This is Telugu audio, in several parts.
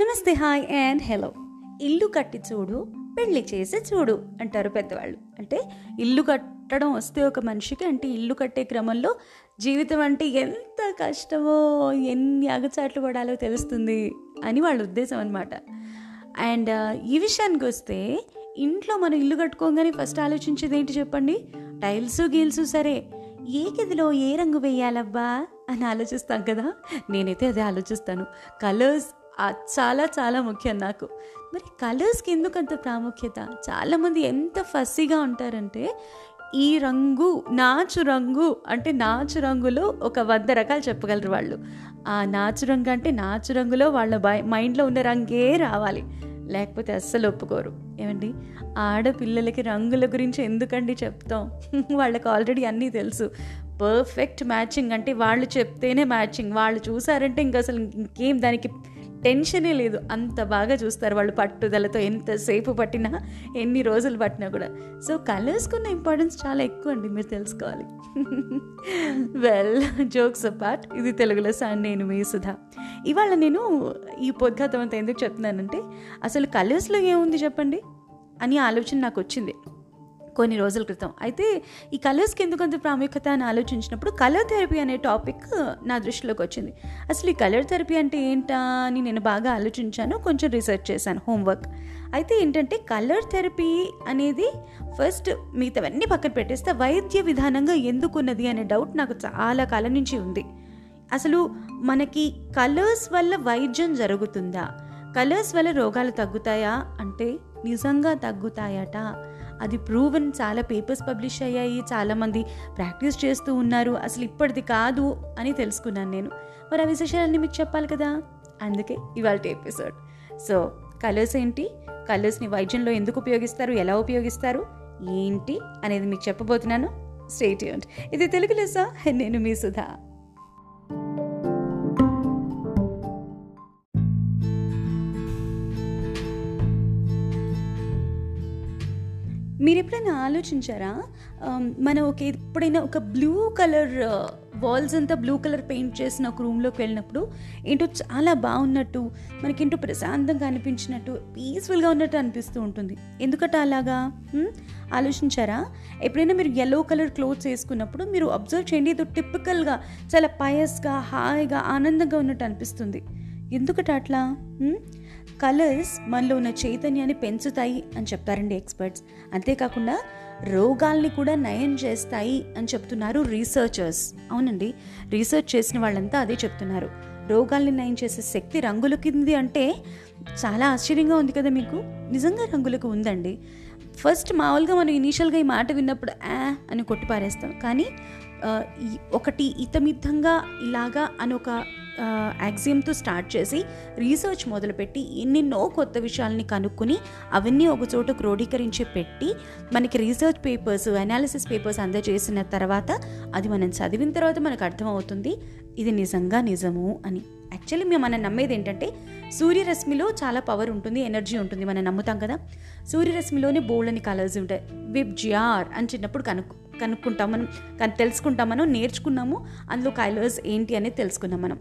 నమస్తే హాయ్ అండ్ హలో. ఇల్లు కట్టి చూడు పెళ్ళి చేసి చూడు అంటారు పెద్దవాళ్ళు. అంటే ఇల్లు కట్టడం వస్తే ఒక మనిషికి అంటే ఇల్లు కట్టే క్రమంలో జీవితం అంటే ఎంత కష్టమో ఎన్ని అగచాట్లు పడాలో తెలుస్తుంది అని వాళ్ళ ఉద్దేశం అనమాట అండ్ ఈ విషయానికి వస్తే ఇంట్లో మనం ఇల్లు కట్టుకోగానే ఫస్ట్ ఆలోచించేది ఏంటి చెప్పండి? టైల్స్ గీల్స్ సరే. ఏ గదిలో ఏ రంగు వేయాలబ్బా అని ఆలోచిస్తాం కదా? నేనైతే అదే ఆలోచిస్తాను. కలర్స్ చాలా చాలా ముఖ్యం నాకు. మరి కలర్స్కి ఎందుకు అంత ప్రాముఖ్యత? చాలామంది ఎంత ఫస్సీగా ఉంటారంటే ఈ రంగు నాచు రంగు అంటే నాచు రంగులో ఒక వంద రకాలు చెప్పగలరు వాళ్ళు. ఆ నాచు రంగు అంటే నాచు రంగులో వాళ్ళ బై మైండ్లో ఉన్న రంగే రావాలి. లేకపోతే అస్సలు ఒప్పుకోరు. ఏమండి? ఆడపిల్లలకి రంగుల గురించి ఎందుకండి చెప్తాం? వాళ్ళకి ఆల్రెడీ అన్నీ తెలుసు. పర్ఫెక్ట్ మ్యాచింగ్ అంటే వాళ్ళు చెప్తేనే మ్యాచింగ్ వాళ్ళు చూసారంటే ఇంకా అసలు ఇంకేం దానికి టెన్షనే లేదు. అంత బాగా చూస్తారు వాళ్ళు పట్టుదలతో ఎంతసేపు పట్టినా ఎన్ని రోజులు పట్టినా కూడా. సో కలర్స్కున్న ఇంపార్టెన్స్ చాలా ఎక్కువ అండి మీరు తెలుసుకోవాలి. వెల్ జోక్స్ అపార్ట్ ఇది తెలుగులో సార్ నేను మీ సుధా. ఇవాళ నేను ఈ పొద్దుగతం అంతా ఎందుకు చెప్తున్నానంటే అసలు కలర్స్లో ఏముంది చెప్పండి? అని ఆలోచన నాకు వచ్చింది. కొన్ని రోజుల క్రితం. అయితే ఈ కలర్స్కి ఎందుకు అంత ప్రాముఖ్యత అని ఆలోచించినప్పుడు కలర్ థెరపీ అనే టాపిక్ నా దృష్టిలోకి వచ్చింది. అసలు ఈ కలర్ థెరపీ అంటే ఏంటా అని నేను బాగా ఆలోచించాను కొంచెం రీసెర్చ్ చేశాను హోంవర్క్. అయితే ఏంటంటే కలర్ థెరపీ అనేది ఫస్ట్ మిగతావన్నీ పక్కన పెట్టేస్తే వైద్య విధానంగా ఎందుకున్నది అనే డౌట్ నాకు చాలా కాలం నుంచి ఉంది. అసలు మనకి కలర్స్ వల్ల వైద్యం జరుగుతుందా? కలర్స్ వల్ల రోగాలు తగ్గుతాయా? అంటే నిజంగా తగ్గుతాయట. అది ప్రూవెన్ చాలా పేపర్స్ పబ్లిష్ అయ్యాయి చాలామంది ప్రాక్టీస్ చేస్తూ ఉన్నారు. అసలు ఇప్పటిది కాదు అని తెలుసుకున్నాను నేను. మరి ఆ విశేషాలన్నీ మీకు చెప్పాలి కదా? అందుకే ఇవాళ ఎపిసోడ్ సో కలర్స్ ఏంటి? కలర్స్ని వైద్యంలో ఎందుకు ఉపయోగిస్తారు? ఎలా ఉపయోగిస్తారు? ఏంటి అనేది మీకు చెప్పబోతున్నాను. స్టేట్ ఇది తెలుగు లెస్సా నేను మీ సుధా. మీరు ఎప్పుడైనా ఆలోచించారా మనం ఒక ఎప్పుడైనా ఒక బ్లూ కలర్ వాల్స్ అంతా బ్లూ కలర్ పెయింట్ చేసిన ఒక రూమ్లోకి వెళ్ళినప్పుడు ఏంటో చాలా బాగున్నట్టు మనకేంటో ప్రశాంతంగా అనిపించినట్టు పీస్ఫుల్గా ఉన్నట్టు అనిపిస్తూ ఉంటుంది. ఎందుకట అలాగా? ఆలోచించారా? ఎప్పుడైనా మీరు ఎల్లో కలర్ క్లోత్స్ వేసుకున్నప్పుడు మీరు అబ్జర్వ్ చేయండి ఏదో టిపికల్గా చాలా పయస్గా హాయిగా ఆనందంగా ఉన్నట్టు అనిపిస్తుంది. ఎందుకట అట్లా? కలర్స్ మనలో ఉన్న చైతన్యాన్ని పెంచుతాయి అని చెప్తారండి ఎక్స్పర్ట్స్. అంతేకాకుండా రోగాల్ని కూడా నయం చేస్తాయి అని చెప్తున్నారు రీసెర్చర్స్. అవునండి రీసెర్చ్ చేసిన వాళ్ళంతా అదే చెప్తున్నారు. రోగాల్ని నయం చేసే శక్తి రంగుల కింది అంటే చాలా ఆశ్చర్యంగా ఉంది కదా మీకు? నిజంగా రంగులకు ఉందండి. ఫస్ట్ మామూలుగా మనం ఇనీషియల్గా ఈ మాట విన్నప్పుడు ఆ అని కొట్టిపారేస్తాం. కానీ ఒకటి ఇతమితంగా ఇలాగా అని ఒక యాక్సియంతో స్టార్ట్ చేసి రీసెర్చ్ మొదలుపెట్టి ఎన్నెన్నో కొత్త విషయాల్ని కనుక్కుని అవన్నీ ఒకచోట క్రోడీకరించి పెట్టి మనకి రీసెర్చ్ పేపర్స్ అనాలిసిస్ పేపర్స్ అందజేసిన తర్వాత అది మనం చదివిన తర్వాత మనకు అర్థమవుతుంది ఇది నిజంగా నిజము అని. యాక్చువల్లీ మేము మనం నమ్మేది ఏంటంటే సూర్యరశ్మిలో చాలా పవర్ ఉంటుంది ఎనర్జీ ఉంటుంది మనం నమ్ముతాం కదా. సూర్యరశ్మిలోనే బోల్డ్ అని కలర్స్ ఉంటాయి. విబ్ జిఆర్ అని చిన్నప్పుడు కనుక్కు కనుక్కుంటాం మనం తెలుసుకుంటాం మనం నేర్చుకున్నాము అందులో కలర్స్ ఏంటి అనేది తెలుసుకున్నాం మనం.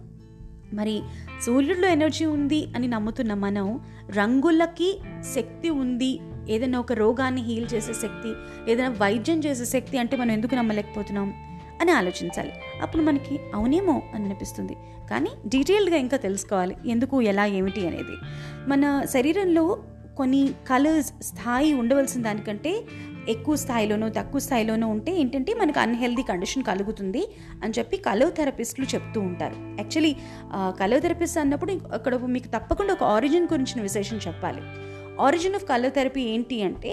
మరి సూర్యుడిలో ఎనర్జీ ఉంది అని నమ్ముతున్న మనం రంగులకి శక్తి ఉంది. ఏదైనా ఒక రోగాన్ని హీల్ చేసే శక్తి ఏదైనా వైద్యం చేసే శక్తి అంటే మనం ఎందుకు నమ్మలేకపోతున్నాం అని ఆలోచించాలి. అప్పుడు మనకి అవునేమో అని అనిపిస్తుంది. కానీ డీటెయిల్డ్గా ఇంకా తెలుసుకోవాలి ఎందుకు ఎలా ఏమిటి అనేది. మన శరీరంలో కొన్ని కలర్స్ స్థాయి ఉండవలసిన దానికంటే ఎక్కువ స్థాయిలోనో తక్కువ స్థాయిలోనో ఉంటే ఏంటంటే మనకు అన్హెల్దీ కండిషన్ కలుగుతుంది అని చెప్పి కలర్ థెరపిస్టులు చెప్తూ ఉంటారు. యాక్చువల్లీ కలర్ థెరపిస్ట్ అన్నప్పుడు అక్కడ మీకు తప్పకుండా ఒక ఆరిజిన్ గురించిన విశేషం చెప్పాలి. ఆరిజిన్ ఆఫ్ కలర్ థెరపీ ఏంటి అంటే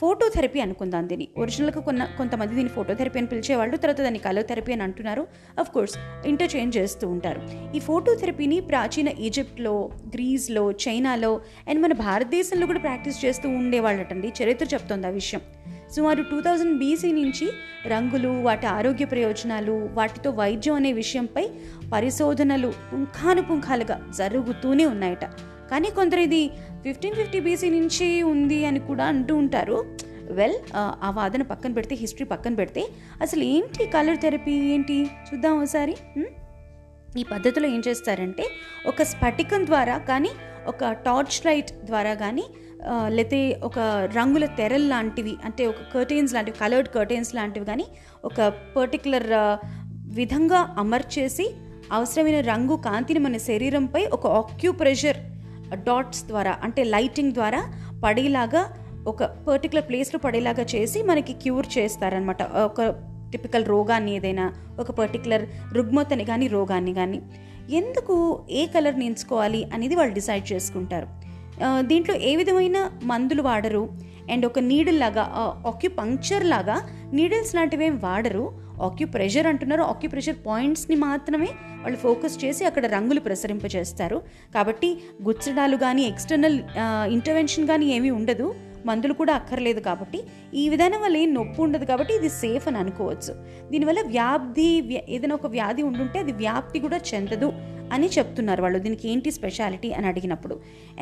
ఫోటో థెరపీ అనుకుందాం దీన్ని. ఒరిజినల్గా కొన్న కొంతమంది దీన్ని ఫోటో థెరపీ అని పిలిచేవాళ్ళు తర్వాత దాన్ని కలర్ థెరపీ అని అంటున్నారు. అఫ్ కోర్స్ ఇంటర్చేంజ్ చేస్తూ ఉంటారు. ఈ ఫోటో థెరపీని ప్రాచీన ఈజిప్ట్లో గ్రీస్లో చైనాలో అండ్ మన భారతదేశంలో కూడా ప్రాక్టీస్ చేస్తూ ఉండేవాళ్ళటండి. చరిత్ర చెప్తోంది ఆ విషయం. సుమారు టూ థౌజండ్ బీసీ నుంచి రంగులు వాటి ఆరోగ్య ప్రయోజనాలు వాటితో వైద్యం అనే విషయంపై పరిశోధనలు పుంఖానుపుంఖాలుగా జరుగుతూనే ఉన్నాయట. కానీ కొందరు ఇది ఫిఫ్టీన్ ఫిఫ్టీ బీసీ నుంచి ఉంది అని కూడా అంటూ ఉంటారు. వెల్ ఆ వాదన పక్కన పెడితే హిస్టరీ పక్కన పెడితే అసలు ఏంటి కలర్ థెరపీ ఏంటి? చూద్దాం ఒకసారి. ఈ పద్ధతిలో ఏం చేస్తారంటే ఒక స్ఫటికం ద్వారా కానీ ఒక టార్చ్ లైట్ ద్వారా కానీ లేతే ఒక రంగుల తెరల్ లాంటివి అంటే ఒక కర్టెన్స్ లాంటివి కలర్డ్ కర్టెన్స్ లాంటివి కానీ ఒక పర్టికులర్ విధంగా అమర్చేసి అవసరమైన రంగు కాంతిని మన శరీరంపై ఒక ఆక్యుప్రెషర్ డాట్స్ ద్వారా అంటే లైటింగ్ ద్వారా పడేలాగా ఒక పర్టికులర్ ప్లేస్లో పడేలాగా చేసి మనకి క్యూర్ చేస్తారనమాట ఒక టిపికల్ రోగాన్ని ఏదైనా ఒక పర్టికులర్ రుగ్మతని కానీ రోగాన్ని కానీ ఎందుకు ఏ కలర్ని ఎంచుకోవాలి అనేది వాళ్ళు డిసైడ్ చేసుకుంటారు. దీంట్లో ఏ విధమైన మందులు వాడరు? అండ్ ఒక నీడిల్ లాగా ఆక్యుపంక్చర్ లాగా నీడిల్స్ లాంటివి ఏం వాడరు. ఆక్యుప్రెషర్ అంటున్నారు. ఆక్యుప్రెషర్ పాయింట్స్ని మాత్రమే వాళ్ళు ఫోకస్ చేసి అక్కడ రంగులు ప్రసరింపజేస్తారు. కాబట్టి గుచ్చడాలు కానీ ఎక్స్టర్నల్ ఇంటర్వెన్షన్ కానీ ఏమీ ఉండదు. మందులు కూడా అక్కర్లేదు కాబట్టి ఈ విధానం వల్ల ఏం నొప్పి ఉండదు కాబట్టి ఇది సేఫ్ అని అనుకోవచ్చు. దీనివల్ల వ్యాధి ఏదైనా ఒక వ్యాధి ఉండుంటే అది వ్యాప్తి కూడా చెందదు అని చెప్తున్నారు వాళ్ళు. దీనికి ఏంటి స్పెషాలిటీ అని అడిగినప్పుడు.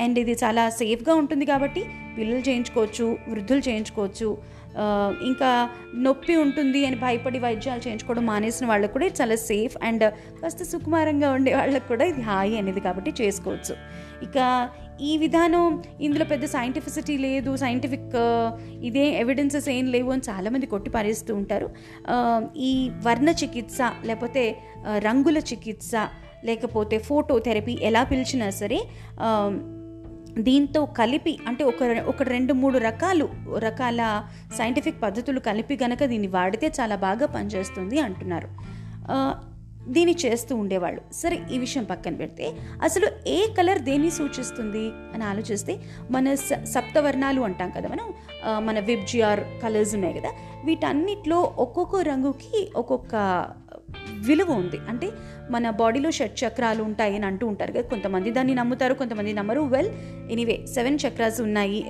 అండ్ ఇది చాలా సేఫ్గా ఉంటుంది కాబట్టి పిల్లలు చేయించుకోవచ్చు వృద్ధులు చేయించుకోవచ్చు. ఇంకా నొప్పి ఉంటుంది అని భయపడి వైద్యాలు చేయించుకోవడం మానేసిన వాళ్ళకు కూడా ఇది చాలా సేఫ్ అండ్ కాస్త సుకుమారంగా ఉండే వాళ్ళకు కూడా ఇది హాయి అనేది కాబట్టి చేసుకోవచ్చు. ఇక ఈ విధానం ఇందులో పెద్ద సైంటిఫిసిటీ లేదు సైంటిఫిక్ ఇదే ఎవిడెన్సెస్ ఏం లేవు అని చాలామంది కొట్టి పారేస్తూ ఉంటారు. ఈ వర్ణ చికిత్స లేకపోతే రంగుల చికిత్స లేకపోతే ఫోటో థెరపీ ఎలా పిలిచినా సరే దీంతో కలిపి అంటే ఒక ఒక రెండు మూడు రకాలు రకాల సైంటిఫిక్ పద్ధతులు కలిపి గనక దీన్ని వాడితే చాలా బాగా పనిచేస్తుంది అంటున్నారు. దీన్ని చేస్తూ ఉండేవాళ్ళు. సరే ఈ విషయం పక్కన పెడితే అసలు ఏ కలర్ దేన్ని సూచిస్తుంది అని ఆలోచిస్తే మన స సప్తవర్ణాలు అంటాం కదా మనం మన విబ్జిఆర్ కలర్స్ ఉన్నాయి కదా వీటన్నిటిలో ఒక్కొక్క రంగుకి ఒక్కొక్క విలువ ఉంది. అంటే మన బాడీలో షట్ చక్రాలు ఉంటాయి అని అంటూ ఉంటారు కదా కొంతమంది దాన్ని నమ్ముతారు కొంతమంది నమ్మరు. వెల్ ఎనీవే సెవెన్ చక్రాస్ ఉన్నాయి.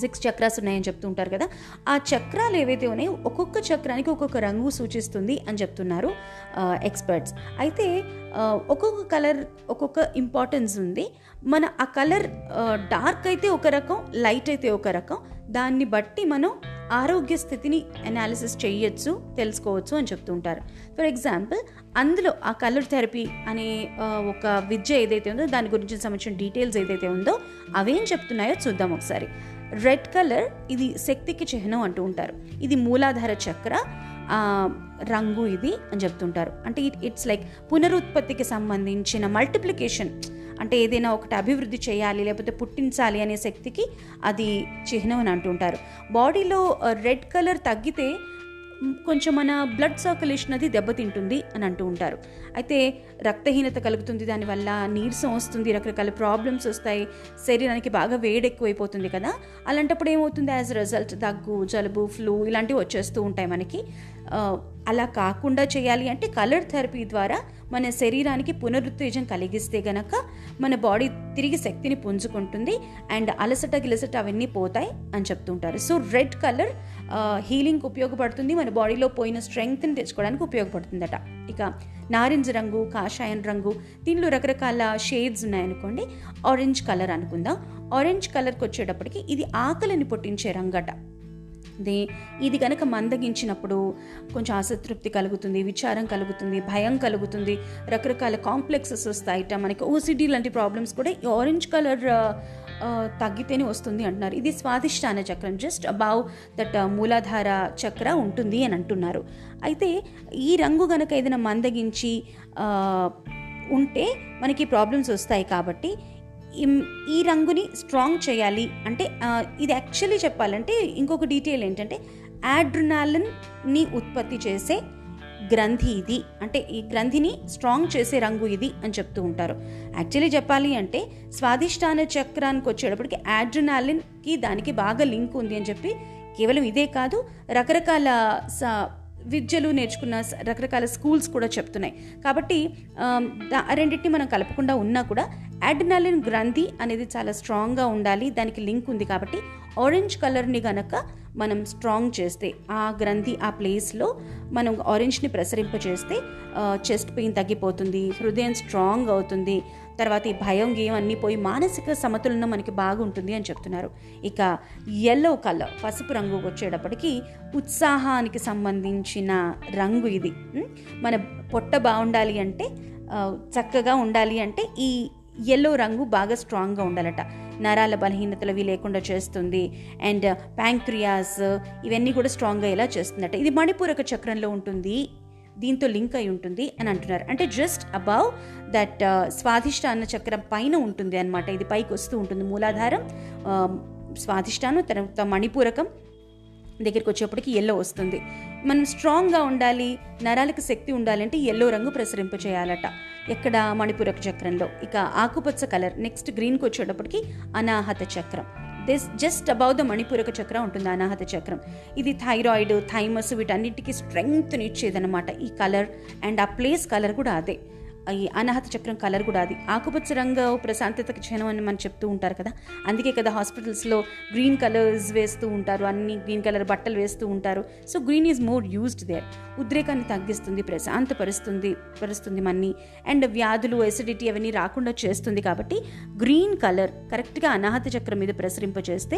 సిక్స్ చక్రాస్ ఉన్నాయని చెప్తూ ఉంటారు కదా ఆ చక్రాలు ఏవైతే ఉన్నాయో ఒక్కొక్క చక్రానికి ఒక్కొక్క రంగు సూచిస్తుంది అని చెప్తున్నారు ఎక్స్పర్ట్స్ అయితే ఒక్కొక్క కలర్ ఒక్కొక్క ఇంపార్టెన్స్ ఉంది. మన ఆ కలర్ డార్క్ అయితే ఒక రకం లైట్ అయితే ఒక రకం. దాన్ని బట్టి మనం ఆరోగ్య స్థితిని అనాలిసిస్ చేయొచ్చు తెలుసుకోవచ్చు అని చెప్తుంటారు. ఫర్ ఎగ్జాంపుల్ అందులో ఆ కలర్ థెరపీ అనే ఒక విద్య ఏదైతే ఉందో దాని గురించి సంబంధించిన డీటెయిల్స్ ఏదైతే ఉందో అవేం చెప్తున్నాయో చూద్దాం ఒకసారి. రెడ్ కలర్ ఇది శక్తికి చిహ్నం అంటూ ఉంటారు. ఇది మూలాధార చక్ర రంగు ఇది అని చెప్తుంటారు. అంటే ఇట్ ఇట్స్ లైక్ పునరుత్పత్తికి సంబంధించిన మల్టిప్లికేషన్. అంటే ఏదైనా ఒకటి అభివృద్ధి చేయాలి లేకపోతే పుట్టించాలి అనే శక్తికి అది చిహ్నం అని అంటుంటారు. బాడీలో రెడ్ కలర్ తగ్గితే కొంచెం మన బ్లడ్ సర్క్యులేషన్ అది దెబ్బతింటుంది అని అంటూ ఉంటారు. అయితే రక్తహీనత కలుగుతుంది దానివల్ల నీరసం వస్తుంది రకరకాల ప్రాబ్లమ్స్ వస్తాయి శరీరానికి బాగా వేడి ఎక్కువైపోతుంది కదా. అలాంటప్పుడు ఏమవుతుంది? యాజ్ రిజల్ట్ దగ్గు జలుబు ఫ్లూ ఇలాంటివి వచ్చేస్తూ ఉంటాయి మనకి. అలా కాకుండా చేయాలి అంటే కలర్ థెరపీ ద్వారా మన శరీరానికి పునరుత్తేజం కలిగిస్తే గనక మన బాడీ తిరిగి శక్తిని పుంజుకుంటుంది అండ్ అలసట గిలసట అవన్నీ పోతాయి అని చెప్తుంటారు. సో రెడ్ కలర్ హీలింగ్ ఉపయోగపడుతుంది. మన బాడీలో పోయిన స్ట్రెంగ్త్ని తెచ్చుకోవడానికి ఉపయోగపడుతుందట. ఇక నారింజ రంగు కాషాయం రంగు దీనిలో రకరకాల షేడ్స్ ఉన్నాయనుకోండి ఆరెంజ్ కలర్ అనుకుందాం. ఆరెంజ్ కలర్కి వచ్చేటప్పటికి ఇది ఆకలిని పుట్టించే రంగట. దే ఇది కనుక మందగించినప్పుడు కొంచెం అసంతృప్తి కలుగుతుంది విచారం కలుగుతుంది భయం కలుగుతుంది. రకరకాల కాంప్లెక్సెస్ వస్తాయిట. మనకి ఓసిడి లాంటి ప్రాబ్లమ్స్ కూడా ఈ ఆరెంజ్ కలర్ తగ్గితేనే వస్తుంది అంటున్నారు. ఇది స్వాదిష్టాన చక్రం. జస్ట్ అబౌవ్ దట్ మూలాధార చక్ర ఉంటుంది అని అంటున్నారు. అయితే ఈ రంగు కనుక ఏదైనా మందగించి ఉంటే మనకి ప్రాబ్లమ్స్ వస్తాయి కాబట్టి ఈ రంగుని స్ట్రాంగ్ చేయాలి. అంటే ఇది యాక్చువల్లీ చెప్పాలంటే ఇంకొక డీటెయిల్ ఏంటంటే యాడ్రినాలిన్ని ఉత్పత్తి చేసే గ్రంథి ఇది. అంటే ఈ గ్రంథిని స్ట్రాంగ్ చేసే రంగు ఇది అని చెప్తూ ఉంటారు. యాక్చువల్లీ చెప్పాలి అంటే స్వాదిష్టాన చక్రానికి వచ్చేటప్పటికి యాడ్రినాలిన్కి దానికి బాగా లింక్ ఉంది అని చెప్పి కేవలం ఇదే కాదు రకరకాల స విద్యలు నేర్చుకున్న రకరకాల స్కూల్స్ కూడా చెప్తున్నాయి. కాబట్టి దా- రెండింటిని మనం కలపకుండా ఉన్నా కూడా అడ్నాలిన్ గ్రంథి అనేది చాలా స్ట్రాంగ్గా ఉండాలి. దానికి లింక్ ఉంది కాబట్టి ఆరెంజ్ కలర్ని గనక మనం స్ట్రాంగ్ చేస్తే ఆ గ్రంథి ఆ ప్లేస్లో మనం ఆరెంజ్ని ప్రసరింపచేస్తే చెస్ట్ పెయిన్ తగ్గిపోతుంది హృదయం స్ట్రాంగ్ అవుతుంది తర్వాత ఈ భయం గేయం అన్నీ పోయి మానసిక సమతులనం మనకి బాగుంటుంది అని చెప్తున్నారు. ఇక ఎల్లో కలర్ పసుపు రంగు వచ్చేటప్పటికి ఉత్సాహానికి సంబంధించిన రంగు ఇది. మన పొట్ట బాగుండాలి అంటే చక్కగా ఉండాలి అంటే ఈ ఎల్లో రంగు బాగా స్ట్రాంగ్గా ఉండాలట. నరాల బలహీనతలు అవి లేకుండా చేస్తుంది. అండ్ ప్యాంక్రియాస్ ఇవన్నీ కూడా స్ట్రాంగ్గా అయ్యేలా చేస్తుందట. ఇది మణిపూరక చక్రంలో ఉంటుంది. దీంతో లింక్ అయి ఉంటుంది అని అంటున్నారు. అంటే జస్ట్ అబౌవ్ దట్ స్వాధిష్టాన చక్రం పైన ఉంటుంది అనమాట ఇది పైకి వస్తూ ఉంటుంది. మూలాధారం ఆ, స్వాధిష్టానం తర్వాత మణిపూరకం దగ్గరికి వచ్చేప్పటికి ఎల్లో వస్తుంది. మనం స్ట్రాంగ్గా ఉండాలి నరాలకు శక్తి ఉండాలంటే ఎల్లో రంగు ప్రసరింప చేయాలట ఎక్కడ? మణిపూరక చక్రంలో. ఇక ఆకుపచ్చ కలర్ నెక్స్ట్ గ్రీన్కి వచ్చేటప్పటికి అనాహత చక్రం. దిస్ జస్ట్ అబౌవ్ ద మణిపూరక చక్రం ఉంటుంది? అనాహత చక్రం. ఇది థైరాయిడ్ థైమస్ వీటన్నిటికీ స్ట్రెంగ్త్ని ఇచ్చేదన్నమాట. ఈ కలర్ అండ్ ఆ ప్లేస్ కలర్ కూడా అదే. ఈ అనాహత చక్రం కలర్ కూడా అది. ఆకుపచ్చ రంగు ప్రశాంతతకి చిహ్నం అని మనం చెప్తూ ఉంటారు కదా. అందుకే కదా హాస్పిటల్స్లో గ్రీన్ కలర్స్ వేస్తూ ఉంటారు. అన్ని గ్రీన్ కలర్ బట్టలు వేస్తూ ఉంటారు. So green is more used there ఉద్రేకాన్ని తగ్గిస్తుంది ప్రశాంతపరుస్తుంది పరుస్తుంది మన్ని. అండ్ వ్యాధులు ఎసిడిటీ అవన్నీ రాకుండా చేస్తుంది కాబట్టి గ్రీన్ కలర్ కరెక్ట్గా అనాహత చక్రం మీద ప్రసరింపచేస్తే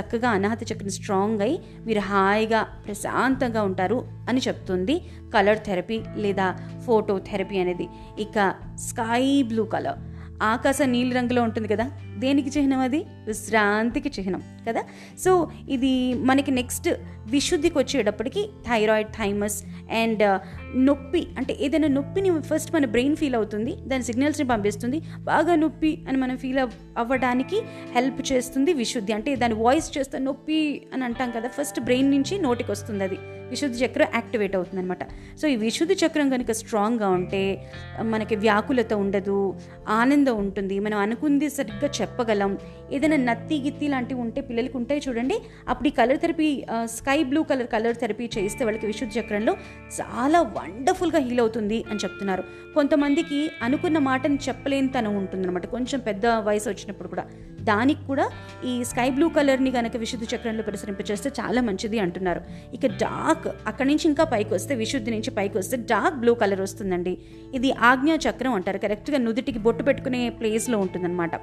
చక్కగా అనాహత చక్రం స్ట్రాంగ్ అయి మీరు హాయిగా ప్రశాంతంగా ఉంటారు అని చెప్తుంది. కలర్ థెరపీ లేదా ఫోటో థెరపీ అనేది. ఇక స్కై బ్లూ కలర్. ఆకాశ నీలి రంగులో ఉంటుంది కదా? దేనికి చిహ్నం అది? విశ్రాంతికి చిహ్నం కదా? సో ఇది మనకి నెక్స్ట్ విశుద్ధికి వచ్చేటప్పటికి థైరాయిడ్ థైమస్ అండ్ uh, నొప్పి. అంటే ఏదైనా నొప్పిని ఫస్ట్ మన బ్రెయిన్ ఫీల్ అవుతుంది దాని సిగ్నల్స్ని పంపిస్తుంది. బాగా నొప్పి అని మనం ఫీల్ అవ్వడానికి హెల్ప్ చేస్తుంది విశుద్ధి. అంటే దాని వాయిస్ చేస్తే నొప్పి అని అంటాం కదా ఫస్ట్ బ్రెయిన్ నుంచి నోటికి వస్తుంది అది. విశుద్ధి చక్రం యాక్టివేట్ అవుతుంది అనమాట సో ఈ విశుద్ధి చక్రం కనుక స్ట్రాంగ్గా ఉంటే మనకి వ్యాకులత ఉండదు ఆనందం ఉంటుంది. మనం అనుకుంది సరిగ్గా చెప్పగలం. ఏదైనా నత్తి గిత్తి లాంటివి ఉంటే పిల్లలకి ఉంటాయి చూడండి. అప్పుడు ఈ colour therapy sky blue colour colour therapy చేయిస్తే వాళ్ళకి విశుద్ధ చక్రంలో చాలా వండర్ఫుల్గా హీల్ అవుతుంది అని చెప్తున్నారు. కొంతమందికి అనుకున్న మాటని చెప్పలేని తనం ఉంటుందన్నమాట. కొంచెం పెద్ద వయసు వచ్చినప్పుడు కూడా. దానికి కూడా ఈ స్కై బ్లూ కలర్ని కనుక విశుద్ధి చక్రంలో ప్రసరింపచేస్తే చాలా మంచిది అంటున్నారు. ఇక డార్క్ అక్కడి నుంచి ఇంకా పైకి వస్తే విశుద్ధి నుంచి పైకి వస్తే డార్క్ బ్లూ కలర్ వస్తుందండి. ఇది ఆజ్ఞా చక్రం అంటారు. కరెక్ట్గా నుదుటికి బొట్టు పెట్టుకునే ప్లేస్లో ఉంటుందన్నమాట.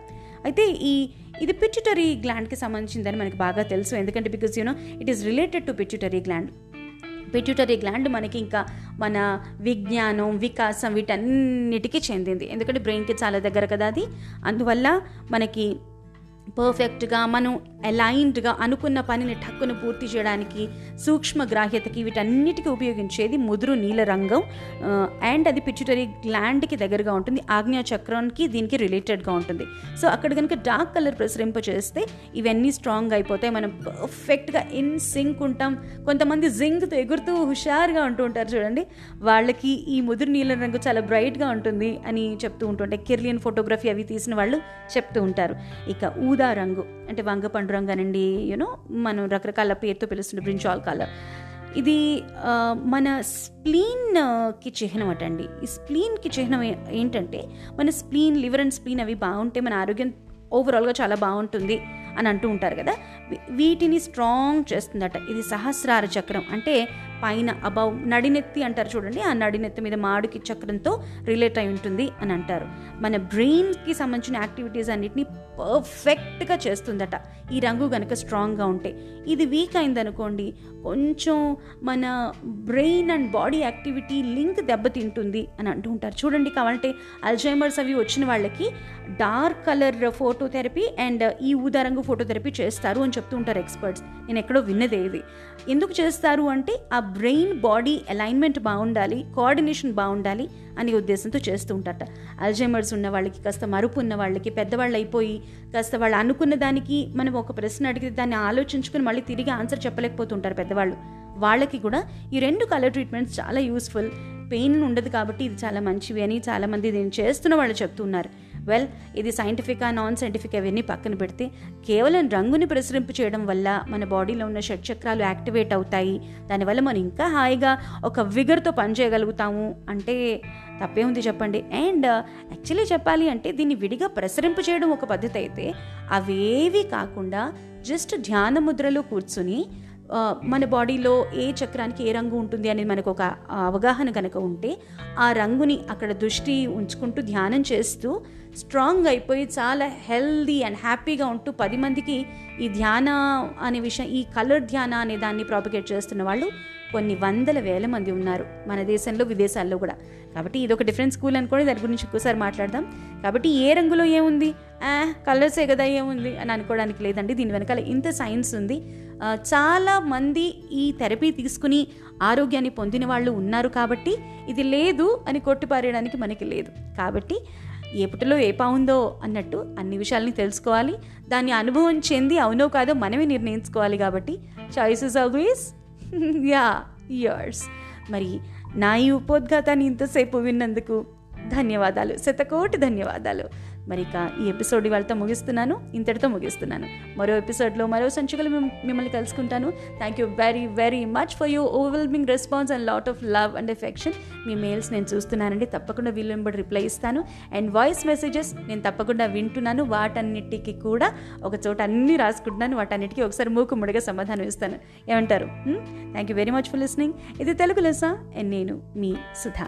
అయితే ఈ ఇది పిచ్యుటరీ గ్లాండ్కి సంబంధించిందని మనకి బాగా తెలుసు. ఎందుకంటే because you know it is related to pituitary gland pituitary gland మనకి ఇంకా మన విజ్ఞానం వికాసం వీటన్నిటికీ చెందింది. ఎందుకంటే బ్రెయిన్కి చాలా దగ్గర కదా అది. అందువల్ల మనకి పర్ఫెక్ట్గా మనం అలైన్డ్గా అనుకున్న పనిని ఠక్కును పూర్తి చేయడానికి సూక్ష్మ గ్రాహ్యతకి వీటన్నిటికీ ఉపయోగించేది ముదురు నీల రంగం అండ్ అది పిచ్యుటరీ గ్లాండ్కి దగ్గరగా ఉంటుంది. ఆజ్ఞా చక్రానికి దీనికి రిలేటెడ్గా ఉంటుంది. సో అక్కడ కనుక డార్క్ కలర్ ప్రసరింప చేస్తే ఇవన్నీ స్ట్రాంగ్ అయిపోతాయి. మనం పర్ఫెక్ట్గా ఇన్ సింక్ ఉంటాం. కొంతమంది జింక్తో ఎగురుతూ హుషారుగా ఉంటూ ఉంటారు చూడండి. వాళ్ళకి ఈ ముదురు నీల రంగు చాలా బ్రైట్గా ఉంటుంది అని చెప్తూ ఉంటుంటే కిర్లియన్ ఫోటోగ్రఫీ అవి తీసిన వాళ్ళు చెప్తూ ఉంటారు. ఇక ఊదా రంగు అంటే వంగపండు రంగు కానివ్వండి యూనో మనం రకరకాల పేరుతో పిలుస్తున్న బ్రింజాల్ కలర్ ఇది మన స్ప్లీన్కి చిహ్నం అటండి. ఈ స్ప్లీన్కి చిహ్నం ఏంటంటే మన స్ప్లీన్ లివర్ అండ్ స్ప్లీన్ అవి బాగుంటే మన ఆరోగ్యం ఓవరాల్గా చాలా బాగుంటుంది అని అంటూ ఉంటారు కదా. వీటిని స్ట్రాంగ్ చేస్తుందట. ఇది సహస్రార చక్రం. అంటే పైన అబౌవ్ నడినెత్తి అంటారు చూడండి ఆ నడినెత్తి మీద మాడుకి చక్రంతో రిలేట్ అయి ఉంటుంది అని అంటారు. మన బ్రెయిన్కి సంబంధించిన యాక్టివిటీస్ అన్నిటిని పర్ఫెక్ట్గా చేస్తుందట. ఈ రంగు కనుక స్ట్రాంగ్గా ఉంటే. ఇది వీక్ అయిందనుకోండి కొంచెం మన brain and body activity link దెబ్బతింటుంది అని అంటూ ఉంటారు. చూడండి కావాలంటే అల్జైమర్స్ అవి వచ్చిన వాళ్ళకి dark colour photo therapy and ఈ ఊదా రంగు ఫోటో థెరపీ చేస్తారు అని చెప్తూ ఉంటారు ఎక్స్పర్ట్స్. నేను ఎక్కడో విన్నదే ఇది. ఎందుకు చేస్తారు అంటే ఆ బ్రెయిన్ బాడీ అలైన్మెంట్ బాగుండాలి కోఆర్డినేషన్ బాగుండాలి అనే ఉద్దేశంతో చేస్తూ ఉంటారట. అల్జైమర్స్ ఉన్న వాళ్ళకి కాస్త మరుపు ఉన్న వాళ్ళకి పెద్దవాళ్ళు అయిపోయి కాస్త వాళ్ళు అనుకున్న దానికి మనం ఒక ప్రశ్న అడిగితే దాన్ని ఆలోచించుకుని మళ్ళీ తిరిగి ఆన్సర్ చెప్పలేకపోతుంటారు పెద్దవాళ్ళు. వాళ్ళకి కూడా ఈ రెండు కలర్ ట్రీట్మెంట్స్ చాలా యూస్ఫుల్. పెయిన్ ఉండదు కాబట్టి ఇది చాలా మంచివి అని చాలామంది దీన్ని చేస్తున్న వాళ్ళు చెప్తున్నారు. వెల్ ఇది సైంటిఫిక్ నాన్ సైంటిఫిక్ అవన్నీ పక్కన పెడితే కేవలం రంగుని ప్రసరింపు చేయడం వల్ల మన బాడీలో ఉన్న షట్చక్రాలు యాక్టివేట్ అవుతాయి. దానివల్ల మనం ఇంకా హాయిగా ఒక విగర్తో పనిచేయగలుగుతాము అంటే తప్పే ఉంది చెప్పండి. అండ్ యాక్చువల్లీ uh, చెప్పాలి అంటే దీన్ని విడిగా ప్రసరింపు చేయడం ఒక పద్ధతి అయితే అవేవి కాకుండా జస్ట్ ధ్యాన ముద్రలో కూర్చుని మన బాడీలో ఏ చక్రానికి ఏ రంగు ఉంటుంది అనేది మనకు ఒక అవగాహన కనుక ఉంటే ఆ రంగుని అక్కడ దృష్టి ఉంచుకుంటూ ధ్యానం చేస్తూ స్ట్రాంగ్ అయిపోయి చాలా హెల్దీ అండ్ హ్యాపీగా ఉంటూ పది మందికి ఈ ధ్యాన అనే విషయం ఈ కలర్ ధ్యాన అనే దాన్ని ప్రాపగేట్ చేస్తున్న వాళ్ళు కొన్ని వందల వేల మంది ఉన్నారు మన దేశంలో విదేశాల్లో కూడా. కాబట్టి ఇది ఒక డిఫరెంట్ స్కూల్ అనుకోండి దాని గురించి ఇంకోసారి మాట్లాడదాం. కాబట్టి ఏ రంగులో ఏముంది? కలర్సే కదా ఏముంది? అని అనుకోవడానికి లేదండి. దీని వెనకాల ఇంత సైన్స్ ఉంది. చాలామంది చాలా మంది ఈ థెరపీ తీసుకుని ఆరోగ్యాన్ని పొందిన వాళ్ళు ఉన్నారు కాబట్టి ఇది లేదు అని కొట్టిపారేయడానికి మనకి లేదు. కాబట్టి ఏ పుట్టలో ఏ పావుందో అన్నట్టు అన్ని విషయాల్ని తెలుసుకోవాలి. దాన్ని అనుభవం చెంది అవునో కాదో మనమే నిర్ణయించుకోవాలి కాబట్టి choice is always yours మరి నా ఈ ఉపోద్ఘాతాన్ని ఇంతసేపు విన్నందుకు ధన్యవాదాలు. శతకోటి ధన్యవాదాలు. మరి ఇక ఈ ఎపిసోడ్ ఇవాళతో ముగిస్తున్నాను. ఇంతటితో ముగిస్తున్నాను. మరో ఎపిసోడ్లో మరో సంచికలు మిమ్మల్ని కలుసుకుంటాను. Thank you very very much for you overwhelming response and lot of love and affection me mails నేను చూస్తున్నానండి. తప్పకుండా వీళ్ళు వెంబడి రిప్లై ఇస్తాను. అండ్ వాయిస్ మెసేజెస్ నేను తప్పకుండా వింటున్నాను. వాటన్నిటికీ కూడా ఒక చోట అన్నీ రాసుకుంటున్నాను. వాటన్నిటికీ ఒకసారి మూకుమ్మడిగా సమాధానం ఇస్తాను. ఏమంటారు? Thank you very much for listening ఇది తెలుగు లెసా. అండ్ నేను మీ సుధా.